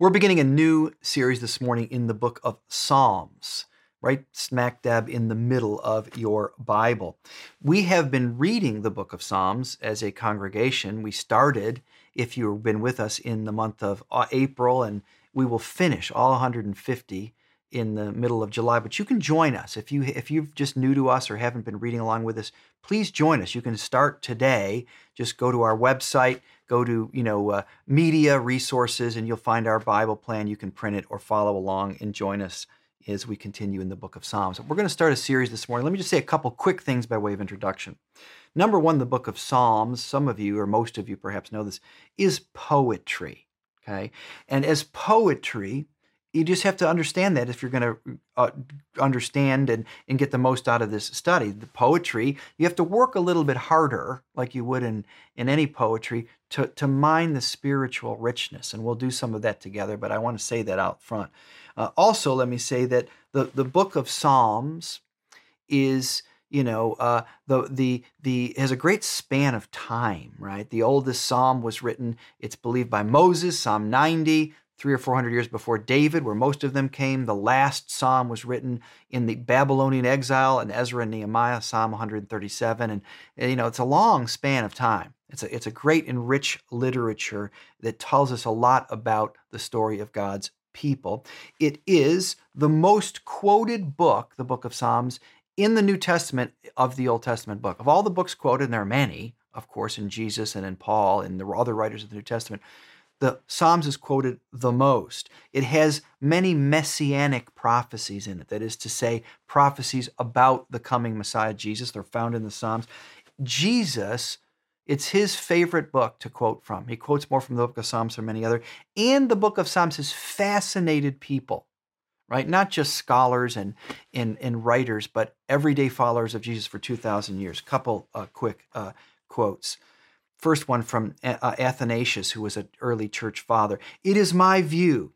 We're beginning a new series this morning in the book of Psalms, right smack dab in the middle of your Bible. We have been reading the book of Psalms as a congregation. We started, if you've been with us, in the month of uh, April, and we will finish all 150 in the middle of July. But you can join us if you if you've just new to us or haven't been reading along with us. Please join us. You can start today. Just go to our website go to you know uh, media resources and you'll find our bible plan you can print it or follow along and join us as we continue in the book of psalms we're going to start a series this morning let me just say a couple quick things by way of introduction number one the book of psalms some of you or most of you perhaps know this is poetry okay and as poetry you just have to understand that if you're going to uh, understand and, and get the most out of this study. The poetry you have to work a little bit harder like you would in, in any poetry to, to mine the spiritual richness and we'll do some of that together but i want to say that out front. Uh, also let me say that the, the book of psalms is you know uh, the the the has a great span of time right? The oldest psalm was written it's believed by moses psalm 90 three or four hundred years before David, where most of them came. The last psalm was written in the Babylonian exile in Ezra and Nehemiah, Psalm 137. And, you know, it's a long span of time. It's a, it's a great and rich literature that tells us a lot about the story of God's people. It is the most quoted book, the book of Psalms, in the New Testament of the Old Testament book. Of all the books quoted, and there are many, of course, in Jesus and in Paul and the other writers of the New Testament, the Psalms is quoted the most. It has many messianic prophecies in it, that is to say, prophecies about the coming Messiah Jesus. They're found in the Psalms. Jesus, it's his favorite book to quote from. He quotes more from the book of Psalms than many other. And the book of Psalms has fascinated people, right? Not just scholars and, and, and writers, but everyday followers of Jesus for 2,000 years. Couple uh, quick uh, quotes. First one from uh, Athanasius, who was an early church father. It is my view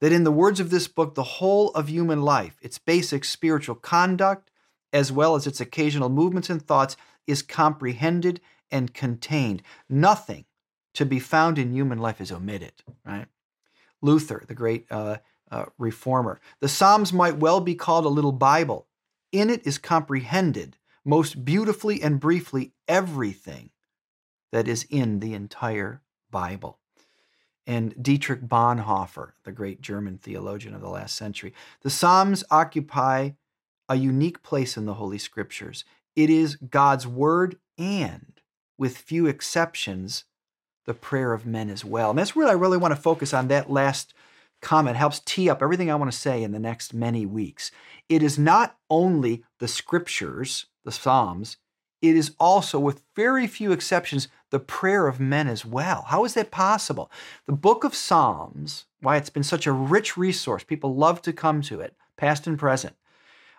that in the words of this book, the whole of human life, its basic spiritual conduct, as well as its occasional movements and thoughts, is comprehended and contained. Nothing to be found in human life is omitted, right? Luther, the great uh, uh, reformer. The Psalms might well be called a little Bible. In it is comprehended most beautifully and briefly everything that is in the entire Bible. And Dietrich Bonhoeffer, the great German theologian of the last century, the Psalms occupy a unique place in the Holy Scriptures. It is God's word and, with few exceptions, the prayer of men as well. And that's where I really want to focus on that last comment, helps tee up everything I want to say in the next many weeks. It is not only the scriptures, the Psalms, it is also, with very few exceptions, the prayer of men as well. How is that possible? The book of Psalms, why it's been such a rich resource, people love to come to it, past and present,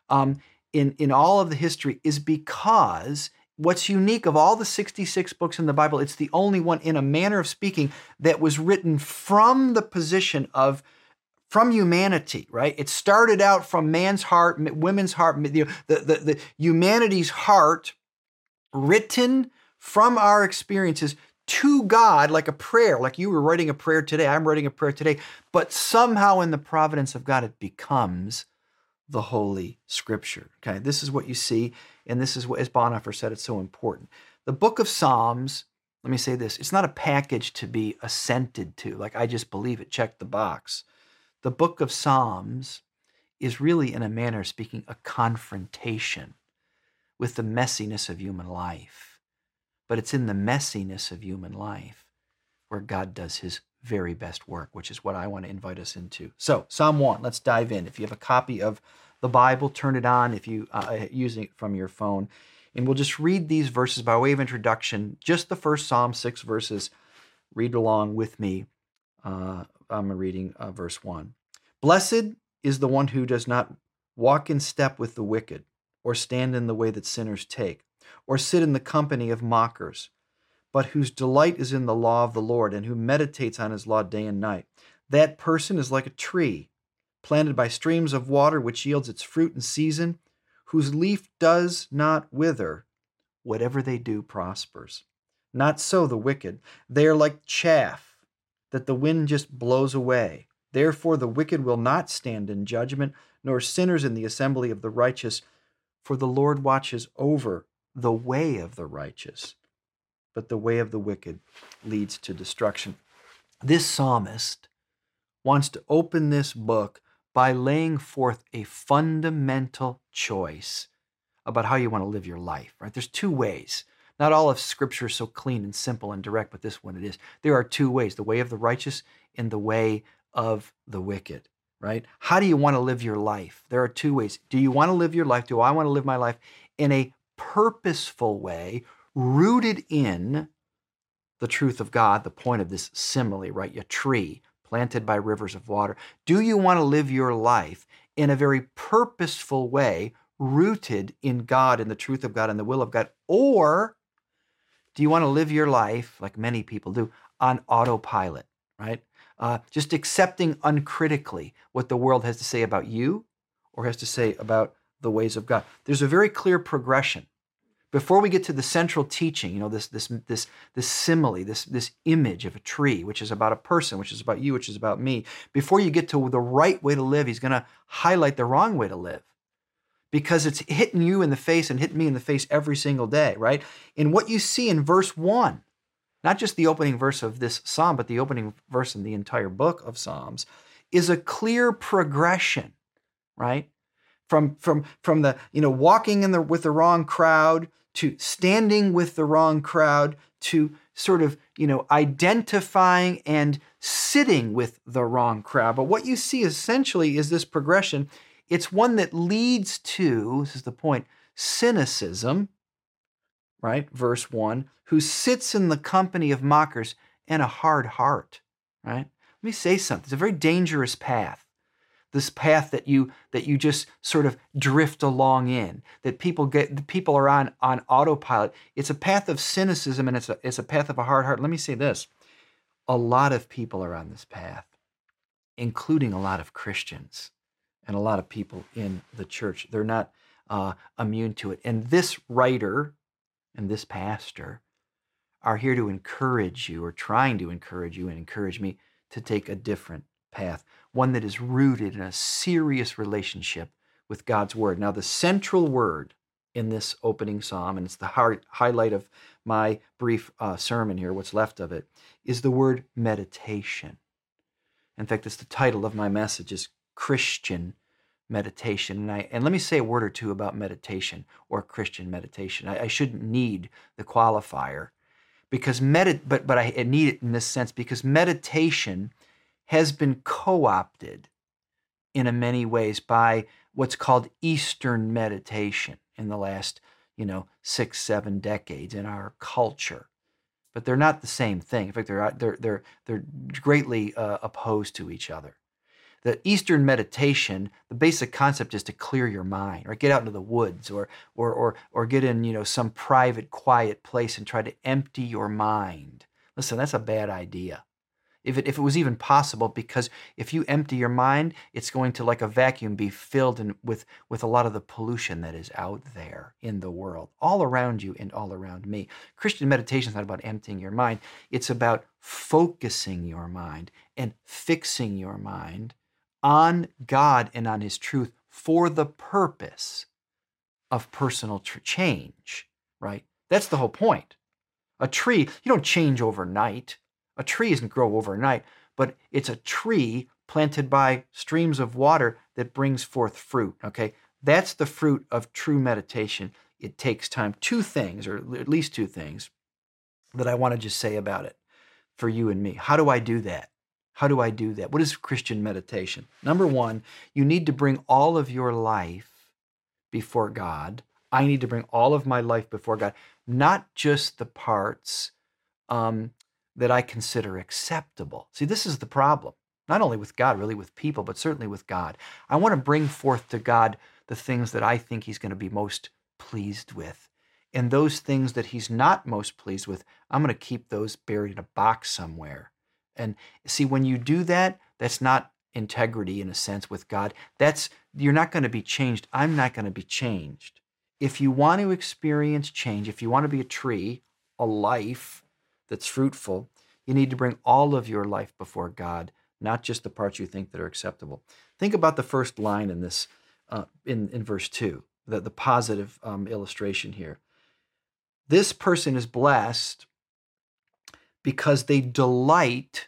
um, in, in all of the history, is because what's unique of all the 66 books in the Bible, it's the only one, in a manner of speaking, that was written from the position of from humanity, right? It started out from man's heart, women's heart, the, the, the, the humanity's heart written from our experiences to God like a prayer, like you were writing a prayer today, I'm writing a prayer today, but somehow in the providence of God, it becomes the Holy Scripture. Okay, this is what you see, and this is what, as Bonhoeffer said, it's so important. The book of Psalms, let me say this, it's not a package to be assented to, like I just believe it, check the box. The book of Psalms is really, in a manner of speaking, a confrontation with the messiness of human life. But it's in the messiness of human life where God does his very best work, which is what I want to invite us into. So, Psalm 1, let's dive in. If you have a copy of the Bible, turn it on if you uh, uh, using it from your phone. And we'll just read these verses by way of introduction, just the first Psalm, six verses. Read along with me. Uh, I'm reading uh, verse 1. Blessed is the one who does not walk in step with the wicked, or stand in the way that sinners take, or sit in the company of mockers, but whose delight is in the law of the Lord, and who meditates on his law day and night. That person is like a tree planted by streams of water, which yields its fruit in season, whose leaf does not wither. Whatever they do prospers. Not so the wicked. They are like chaff that the wind just blows away. Therefore, the wicked will not stand in judgment, nor sinners in the assembly of the righteous, for the Lord watches over the way of the righteous, but the way of the wicked leads to destruction. This psalmist wants to open this book by laying forth a fundamental choice about how you want to live your life, right? There's two ways. Not all of Scripture is so clean and simple and direct, but this one it is. There are two ways the way of the righteous and the way of the wicked, right? How do you want to live your life? There are two ways. Do you want to live your life? Do I want to live my life in a purposeful way, rooted in the truth of God, the point of this simile, right? A tree planted by rivers of water. Do you want to live your life in a very purposeful way, rooted in God, in the truth of God, and the will of God? Or do you want to live your life, like many people do, on autopilot, right? Uh, just accepting uncritically what the world has to say about you or has to say about the ways of God. There's a very clear progression before we get to the central teaching, you know, this this this this simile, this this image of a tree, which is about a person, which is about you, which is about me, before you get to the right way to live, he's going to highlight the wrong way to live. Because it's hitting you in the face and hitting me in the face every single day, right? And what you see in verse 1, not just the opening verse of this psalm, but the opening verse in the entire book of Psalms, is a clear progression, right? From from from the, you know, walking in the with the wrong crowd to standing with the wrong crowd, to sort of, you know, identifying and sitting with the wrong crowd. But what you see essentially is this progression. It's one that leads to, this is the point, cynicism, right? Verse 1, who sits in the company of mockers and a hard heart, right? Let me say something. It's a very dangerous path this path that you that you just sort of drift along in that people get people are on on autopilot it's a path of cynicism and it's a it's a path of a hard heart let me say this a lot of people are on this path including a lot of christians and a lot of people in the church they're not uh, immune to it and this writer and this pastor are here to encourage you or trying to encourage you and encourage me to take a different path one that is rooted in a serious relationship with God's Word. Now, the central word in this opening psalm, and it's the heart, highlight of my brief uh, sermon here, what's left of it, is the word meditation. In fact, it's the title of my message is Christian meditation. And, I, and let me say a word or two about meditation or Christian meditation. I, I shouldn't need the qualifier because medit, but but I need it in this sense because meditation has been co opted in a many ways by what's called Eastern meditation in the last, you know, six, seven decades in our culture. But they're not the same thing. In fact, they're, they're, they're, they're greatly uh, opposed to each other. The Eastern meditation, the basic concept is to clear your mind, or get out into the woods, or, or, or, or get in, you know, some private, quiet place and try to empty your mind. Listen, that's a bad idea. If it, if it was even possible because if you empty your mind it's going to like a vacuum be filled in, with with a lot of the pollution that is out there in the world all around you and all around me. Christian meditation is not about emptying your mind. It's about focusing your mind and fixing your mind on god and on his truth for the purpose of personal tr- change right that's the whole point a tree you don't change overnight a tree doesn't grow overnight, but it's a tree planted by streams of water that brings forth fruit. Okay, that's the fruit of true meditation. It takes time. Two things, or at least two things, that I want to just say about it for you and me. How do I do that? How do I do that? What is Christian meditation? Number one, you need to bring all of your life before God. I need to bring all of my life before God, not just the parts um, that I consider acceptable. See, this is the problem, not only with God, really with people, but certainly with God. I want to bring forth to God the things that I think He's going to be most pleased with. And those things that He's not most pleased with, I'm going to keep those buried in a box somewhere. And see, when you do that, that's not integrity in a sense with God. That's you're not going to be changed. I'm not going to be changed. If you want to experience change, if you want to be a tree, a life, that's fruitful, You need to bring all of your life before God, not just the parts you think that are acceptable. Think about the first line in this, uh, in, in verse 2, the, the positive um, illustration here. This person is blessed because they delight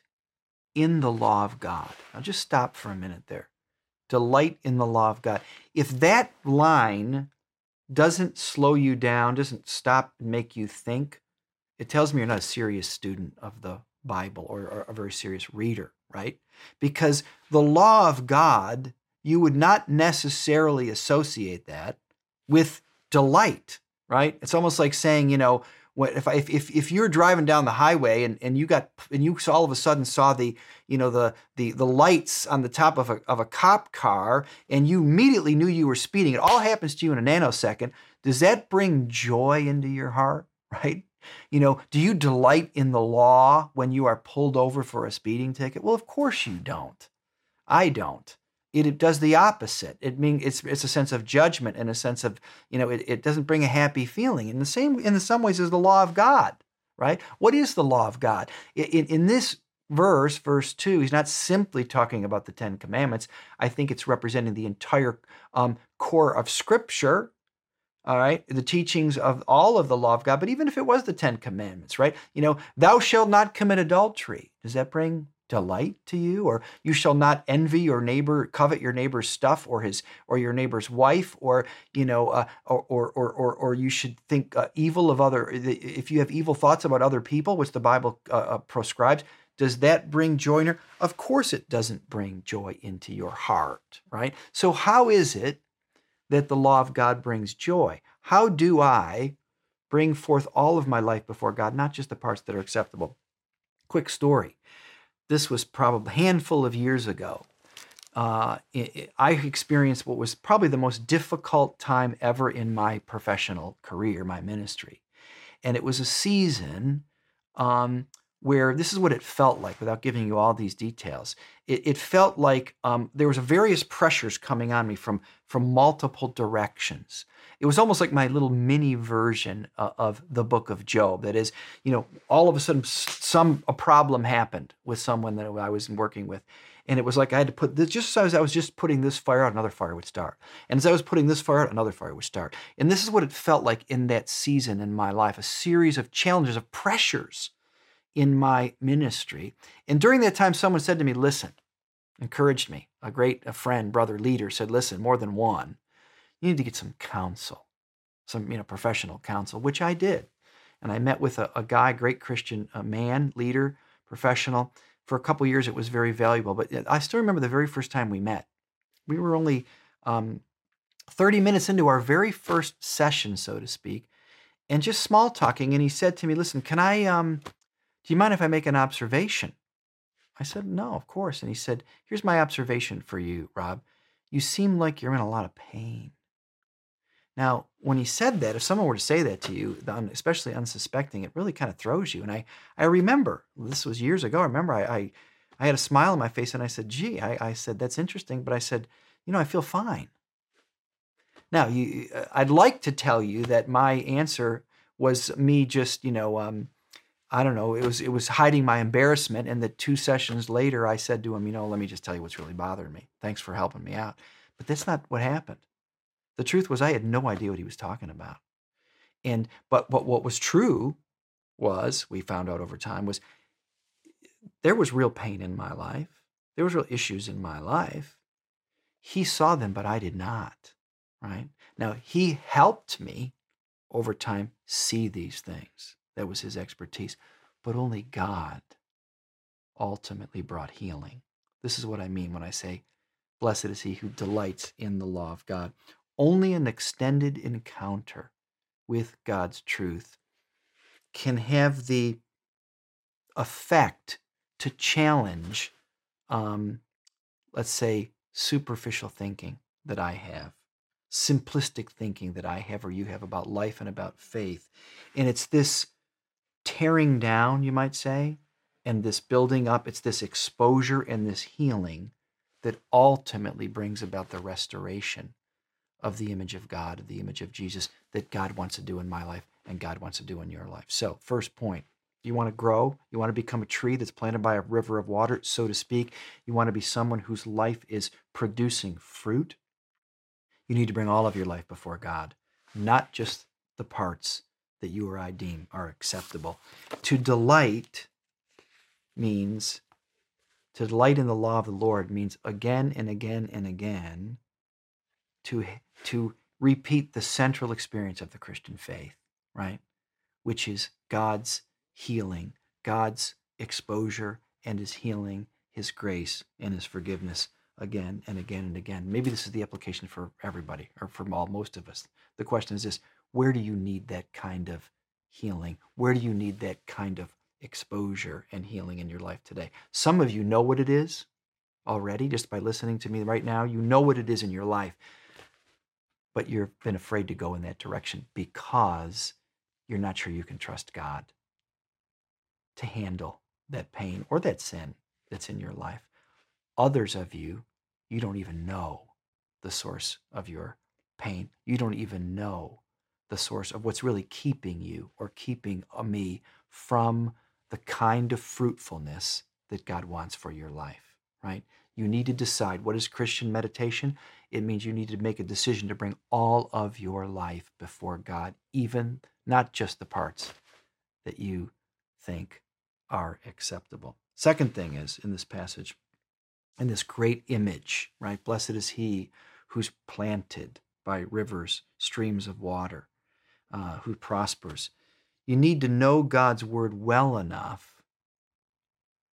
in the law of God. Now just stop for a minute there. Delight in the law of God. If that line doesn't slow you down, doesn't stop and make you think, it tells me you're not a serious student of the Bible or, or a very serious reader, right? Because the law of God, you would not necessarily associate that with delight, right? It's almost like saying, you know, if, if, if, if you're driving down the highway and, and you got and you all of a sudden saw the you know the the the lights on the top of a of a cop car and you immediately knew you were speeding it all happens to you in a nanosecond does that bring joy into your heart? Right? You know do you delight in the law when you are pulled over for a speeding ticket? Well of course you don't. I don't it, does the opposite. It means it's it's a sense of judgment and a sense of you know it, it doesn't bring a happy feeling. In the same in some ways is the law of God, right? What is the law of God? In, in this verse, verse two, he's not simply talking about the Ten Commandments. I think it's representing the entire um, core of Scripture. All right, the teachings of all of the law of God, but even if it was the Ten Commandments, right? You know, thou shalt not commit adultery. Does that bring delight to you or you shall not envy your neighbor covet your neighbor's stuff or his or your neighbor's wife or you know uh, or, or, or or or you should think uh, evil of other if you have evil thoughts about other people which the bible uh, uh proscribes does that bring joy of course it doesn't bring joy into your heart right? So how is it that the law of god brings joy? How do i bring forth all of my life before god not just the parts that are acceptable? Quick story this was probably a handful of years ago. Uh, it, I experienced what was probably the most difficult time ever in my professional career, my ministry. And it was a season um, where this is what it felt like without giving you all these details. It, it felt like um, there was various pressures coming on me from, from multiple directions it was almost like my little mini version uh, of the book of Job. That is, you know, all of a sudden some a problem happened with someone that I was working with. And it was like I had to put this, just as I was just putting this fire out, another fire would start. And as I was putting this fire out, another fire would start. And this is what it felt like in that season in my life a series of challenges, of pressures in my ministry. And during that time, someone said to me, Listen, encouraged me. A great a friend, brother, leader said, Listen, more than one you need to get some counsel, some you know professional counsel, which I did. And I met with a, a guy, great Christian a man, leader, professional. For a couple years, it was very valuable. But I still remember the very first time we met. We were only um, 30 minutes into our very first session, so to speak, and just small talking. And he said to me, "Listen, can I? Um, do you mind if I make an observation?" I said, "No, of course." And he said, "Here's my observation for you, Rob. You seem like you're in a lot of pain." Now, when he said that, if someone were to say that to you, especially unsuspecting, it really kind of throws you. And I, I remember this was years ago. I remember I, I, I had a smile on my face and I said, "Gee," I, I said, "That's interesting," but I said, "You know, I feel fine." Now, you, uh, I'd like to tell you that my answer was me just, you know, um, I don't know. It was it was hiding my embarrassment, and the two sessions later, I said to him, "You know, let me just tell you what's really bothering me. Thanks for helping me out." But that's not what happened. The truth was I had no idea what he was talking about. And but what what was true was we found out over time was there was real pain in my life. There was real issues in my life. He saw them, but I did not. Right? Now he helped me over time see these things. That was his expertise. But only God ultimately brought healing. This is what I mean when I say, Blessed is he who delights in the law of God. Only an extended encounter with God's truth can have the effect to challenge, um, let's say, superficial thinking that I have, simplistic thinking that I have or you have about life and about faith. And it's this tearing down, you might say, and this building up, it's this exposure and this healing that ultimately brings about the restoration of the image of God, of the image of Jesus that God wants to do in my life and God wants to do in your life. So, first point you want to grow? You want to become a tree that's planted by a river of water, so to speak? You want to be someone whose life is producing fruit? You need to bring all of your life before God, not just the parts that you or I deem are acceptable. To delight means to delight in the law of the Lord means again and again and again to, to repeat the central experience of the Christian faith, right? Which is God's healing, God's exposure and his healing, his grace and his forgiveness again and again and again. Maybe this is the application for everybody or for all most of us. The question is this where do you need that kind of healing? Where do you need that kind of exposure and healing in your life today? Some of you know what it is already just by listening to me right now. You know what it is in your life, but you've been afraid to go in that direction because you're not sure you can trust God to handle that pain or that sin that's in your life. Others of you, you don't even know the source of your pain. You don't even know the source of what's really keeping you or keeping uh, me from the kind of fruitfulness that God wants for your life, right? You need to decide what is Christian meditation? It means you need to make a decision to bring all of your life before God, even not just the parts that you think are acceptable. Second thing is in this passage, in this great image, right? Blessed is he who's planted by rivers, streams of water, uh, who prospers. You need to know God's word well enough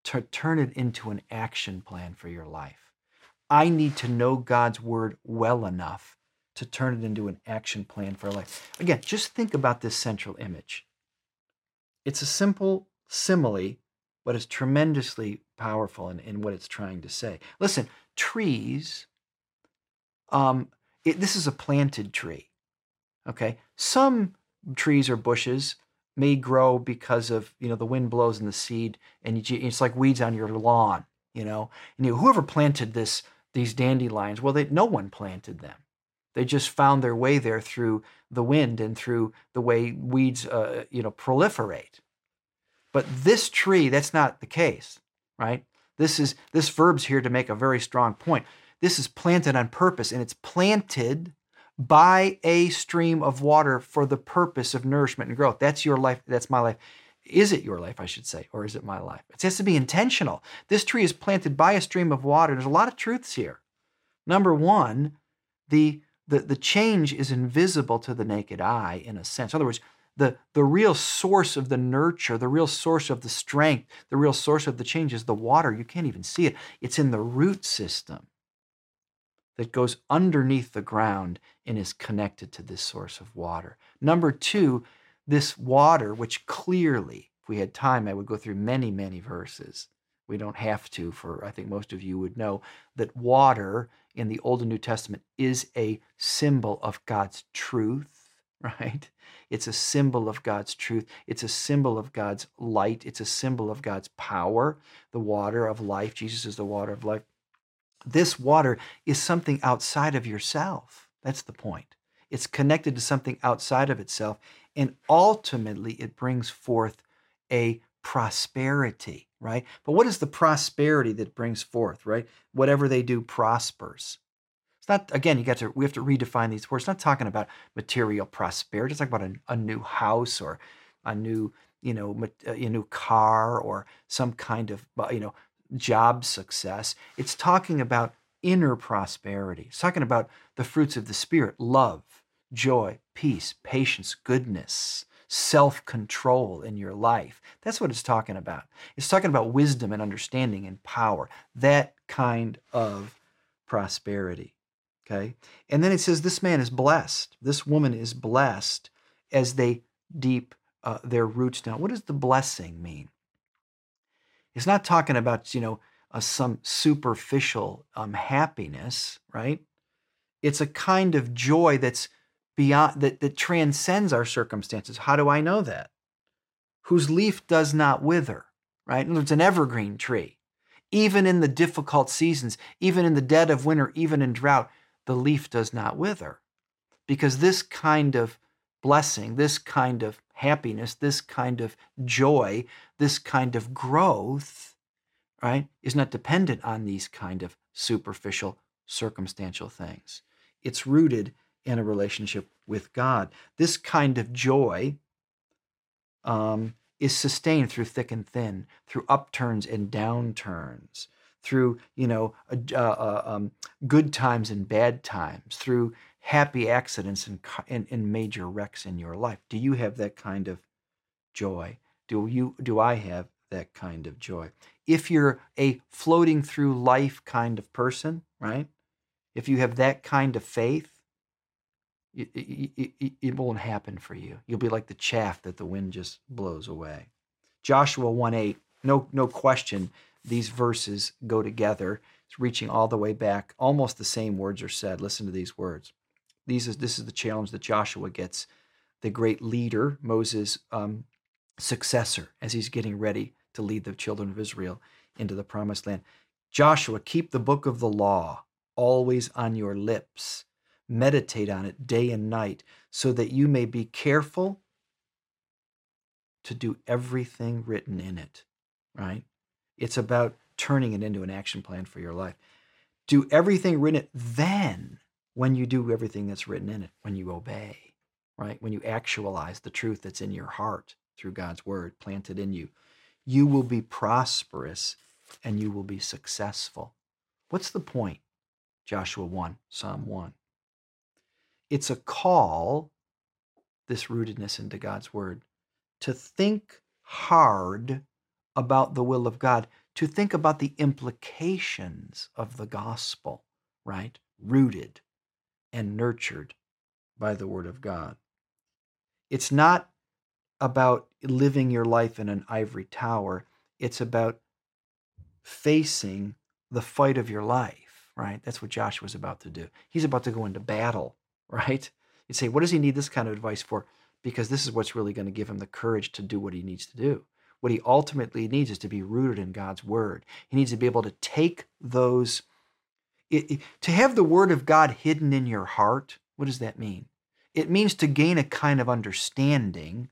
to turn it into an action plan for your life. I need to know God's word well enough to turn it into an action plan for life. Again, just think about this central image. It's a simple simile, but it's tremendously powerful in, in what it's trying to say. Listen, trees, um, it, this is a planted tree. Okay. Some trees or bushes may grow because of you know the wind blows in the seed and you, it's like weeds on your lawn you know? And you, whoever planted this these dandelions well they, no one planted them. They just found their way there through the wind and through the way weeds uh, you know proliferate. But this tree that's not the case right? This is this verb's here to make a very strong point. This is planted on purpose and it's planted by a stream of water for the purpose of nourishment and growth. That's your life. That's my life. Is it your life, I should say, or is it my life? It has to be intentional. This tree is planted by a stream of water. There's a lot of truths here. Number one, the, the, the change is invisible to the naked eye in a sense. In other words, the, the real source of the nurture, the real source of the strength, the real source of the change is the water. You can't even see it. It's in the root system that goes underneath the ground and is connected to this source of water. Number two, this water, which clearly, if we had time, I would go through many, many verses. We don't have to, for I think most of you would know that water in the Old and New Testament is a symbol of God's truth, right? It's a symbol of God's truth. It's a symbol of God's light. It's a symbol of God's power, the water of life. Jesus is the water of life. This water is something outside of yourself. That's the point. It's connected to something outside of itself. And ultimately, it brings forth a prosperity, right? But what is the prosperity that brings forth, right? Whatever they do prospers. It's not, again, you got to, we have to redefine these words. It's not talking about material prosperity. It's talking about a, a new house or a new, you know, a new car or some kind of, uh, you know, job success. It's talking about inner prosperity. It's talking about the fruits of the Spirit love, joy, peace, patience, goodness, self control in your life. That's what it's talking about. It's talking about wisdom and understanding and power, that kind of prosperity. Okay. And then it says, This man is blessed. This woman is blessed as they deep uh, their roots down. What does the blessing mean? It's not talking about, you know, some superficial um, happiness, right? It's a kind of joy that's beyond, that, that transcends our circumstances. How do I know that? Whose leaf does not wither, right? It's an evergreen tree. Even in the difficult seasons, even in the dead of winter, even in drought, the leaf does not wither. Because this kind of blessing, this kind of happiness, this kind of joy, this kind of growth, right, is not dependent on these kind of superficial, circumstantial things. It's rooted in a relationship with God. This kind of joy um, is sustained through thick and thin, through upturns and downturns, through you know uh, uh, um, good times and bad times, through happy accidents and, and, major wrecks in your life. Do you have that kind of joy? Do you do I have that kind of joy? If you're a floating through life kind of person, right? If you have that kind of faith, it, it, it, it, won't happen for you. You'll be like the chaff that the wind just blows away. Joshua 1 8, no, no question, these verses go together. It's reaching all the way back. Almost the same words are said. Listen to these words. These is, this is the challenge that Joshua gets, the great leader, Moses' um, successor, as he's getting ready to lead the children of Israel into the promised land. Joshua, keep the book of the law always on your lips meditate on it day and night, so that you may be careful to do everything written in it, right? It's about turning it into an action plan for your life. Do everything written then when you do everything that's written in it, when you obey, right? When you actualize the truth that's in your heart through God's word planted in you, you will be prosperous and you will be successful. What's the point? Joshua 1, Psalm 1 it's a call, this rootedness into God's word, to think hard about the will of God, to think about the implications of the gospel, right? Rooted and nurtured by the word of God. It's not about living your life in an ivory tower, it's about facing the fight of your life, right? That's what Joshua's about to do. He's about to go into battle right? You'd say, what does he need this kind of advice for? Because this is what's really going to give him the courage to do what he needs to do. What he ultimately needs is to be rooted in God's word. He needs to be able to take those, it, to have the word of God hidden in your heart. What does that mean? It means to gain a kind of understanding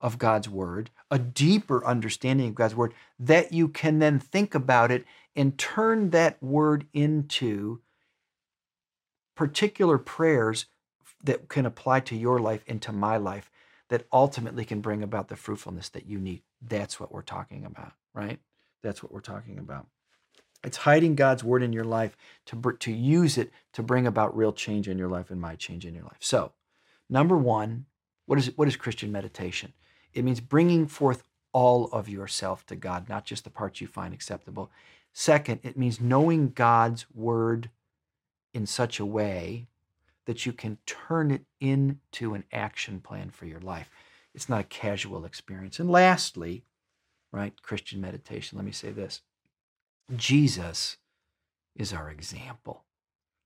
of God's word, a deeper understanding of God's word, that you can then think about it and turn that word into particular prayers that can apply to your life and to my life that ultimately can bring about the fruitfulness that you need. That's what we're talking about, right? That's what we're talking about. It's hiding God's word in your life to, to use it to bring about real change in your life and my change in your life. So, number one, what is, what is Christian meditation? It means bringing forth all of yourself to God, not just the parts you find acceptable. Second, it means knowing God's word in such a way that you can turn it into an action plan for your life. It's not a casual experience. And lastly, right, Christian meditation, let me say this Jesus is our example.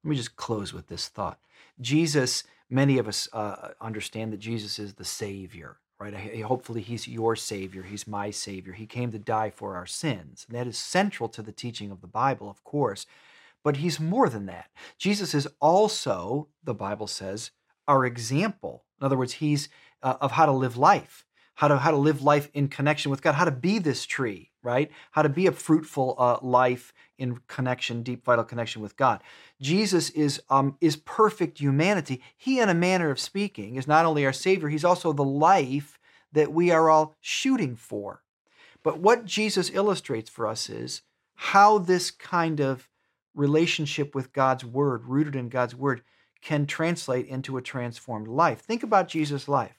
Let me just close with this thought. Jesus, many of us uh, understand that Jesus is the Savior, right? Hopefully, He's your Savior. He's my Savior. He came to die for our sins. And that is central to the teaching of the Bible, of course. But he's more than that. Jesus is also, the Bible says, our example. In other words, he's uh, of how to live life, how to how to live life in connection with God, how to be this tree, right? How to be a fruitful uh, life in connection, deep vital connection with God. Jesus is um, is perfect humanity. He, in a manner of speaking, is not only our Savior, he's also the life that we are all shooting for. But what Jesus illustrates for us is how this kind of relationship with God's word, rooted in God's word, can translate into a transformed life. Think about Jesus' life.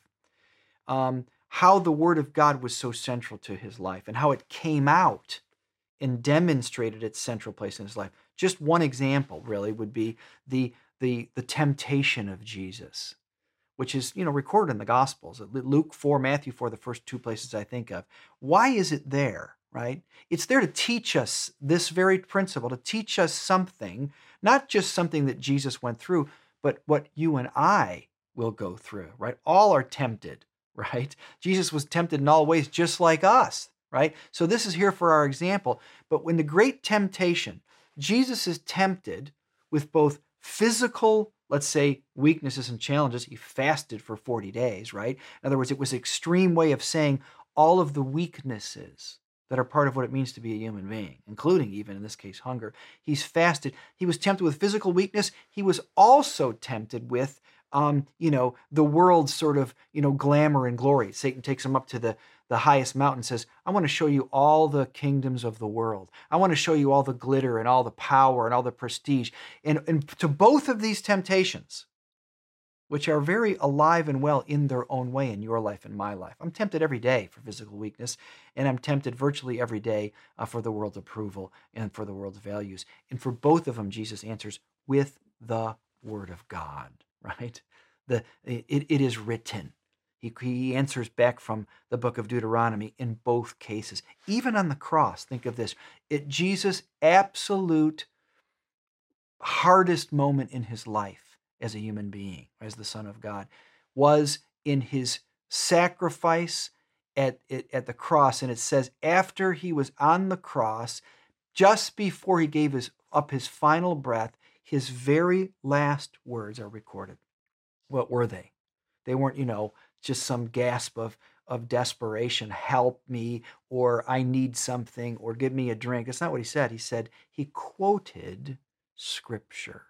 Um, how the word of God was so central to his life and how it came out and demonstrated its central place in his life. Just one example, really, would be the the the temptation of Jesus, which is you know recorded in the Gospels. Luke four, Matthew four, the first two places I think of. Why is it there? right? It's there to teach us this very principle, to teach us something, not just something that Jesus went through, but what you and I will go through, right? All are tempted, right? Jesus was tempted in all ways, just like us, right? So this is here for our example. But when the great temptation, Jesus is tempted with both physical let's say, weaknesses and challenges, he fasted for 40 days, right? In other words, it was an extreme way of saying all of the weaknesses that are part of what it means to be a human being, including even in this case, hunger. He's fasted. He was tempted with physical weakness. He was also tempted with, um, you know, the world's sort of, you know, glamour and glory. Satan takes him up to the, the highest mountain says, I want to show you all the kingdoms of the world. I want to show you all the glitter and all the power and all the prestige. And, and to both of these temptations, which are very alive and well in their own way in your life and my life. I'm tempted every day for physical weakness, and I'm tempted virtually every day uh, for the world's approval and for the world's values. And for both of them, Jesus answers with the Word of God, right? The, it, it is written. He, he answers back from the book of Deuteronomy in both cases. Even on the cross, think of this. It Jesus' absolute hardest moment in his life as a human being, as the Son of God, was in his sacrifice at, at the cross. And it says, after he was on the cross, just before he gave his, up his final breath, his very last words are recorded. What were they? They weren't, you know, just some gasp of, of desperation, help me, or I need something, or give me a drink. That's not what he said. He said, he quoted scripture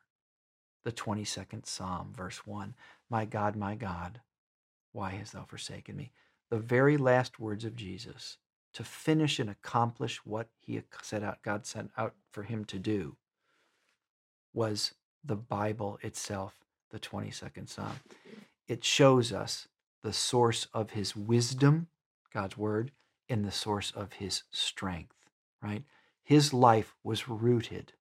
the 22nd Psalm, verse 1 My God, my God, why hast thou forsaken me? The very last words of Jesus to finish and accomplish what he set out, God sent out for him to do, was the Bible itself, the 22nd Psalm. It shows us the source of his wisdom, God's word, and the source of his strength, right? His life was rooted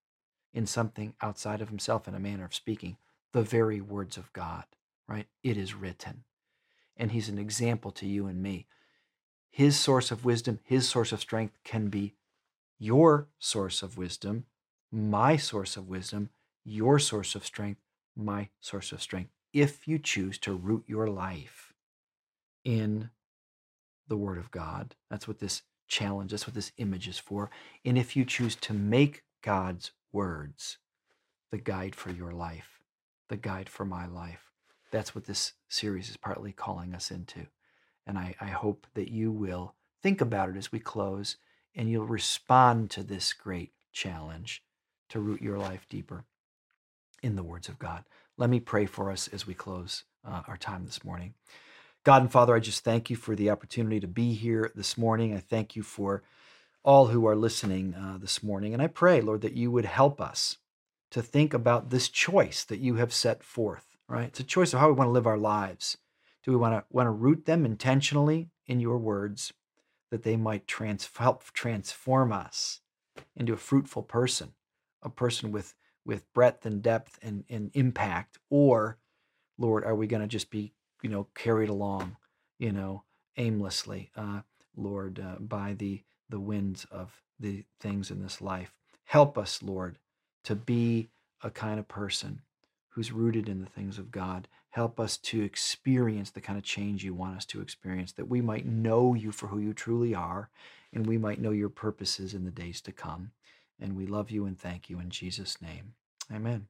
in something outside of himself in a manner of speaking, the very words of God, right? It is written. And he's an example to you and me. His source of wisdom, his source of strength can be your source of wisdom, my source of wisdom, your source of strength, my source of strength, if you choose to root your life in the Word of God. That's what this challenge, that's what this image is for. And if you choose to make God's words, the guide for your life, the guide for my life. That's what this series is partly calling us into. And I, I hope that you will think about it as we close and you'll respond to this great challenge to root your life deeper in the words of God. Let me pray for us as we close uh, our time this morning. God and Father, I just thank you for the opportunity to be here this morning. I thank you for all who are listening uh, this morning. And I pray, Lord, that you would help us to think about this choice that you have set forth, right? It's a choice of how we want to live our lives. Do we want to want to root them intentionally in your words that they might trans- help transform us into a fruitful person, a person with with breadth and depth and, and impact? Or, Lord, are we going to just be, you know, carried along, you know, aimlessly, uh, Lord, uh, by the the winds of the things in this life. Help us, Lord, to be a kind of person who's rooted in the things of God. Help us to experience the kind of change you want us to experience, that we might know you for who you truly are, and we might know your purposes in the days to come. And we love you and thank you in Jesus' name. Amen.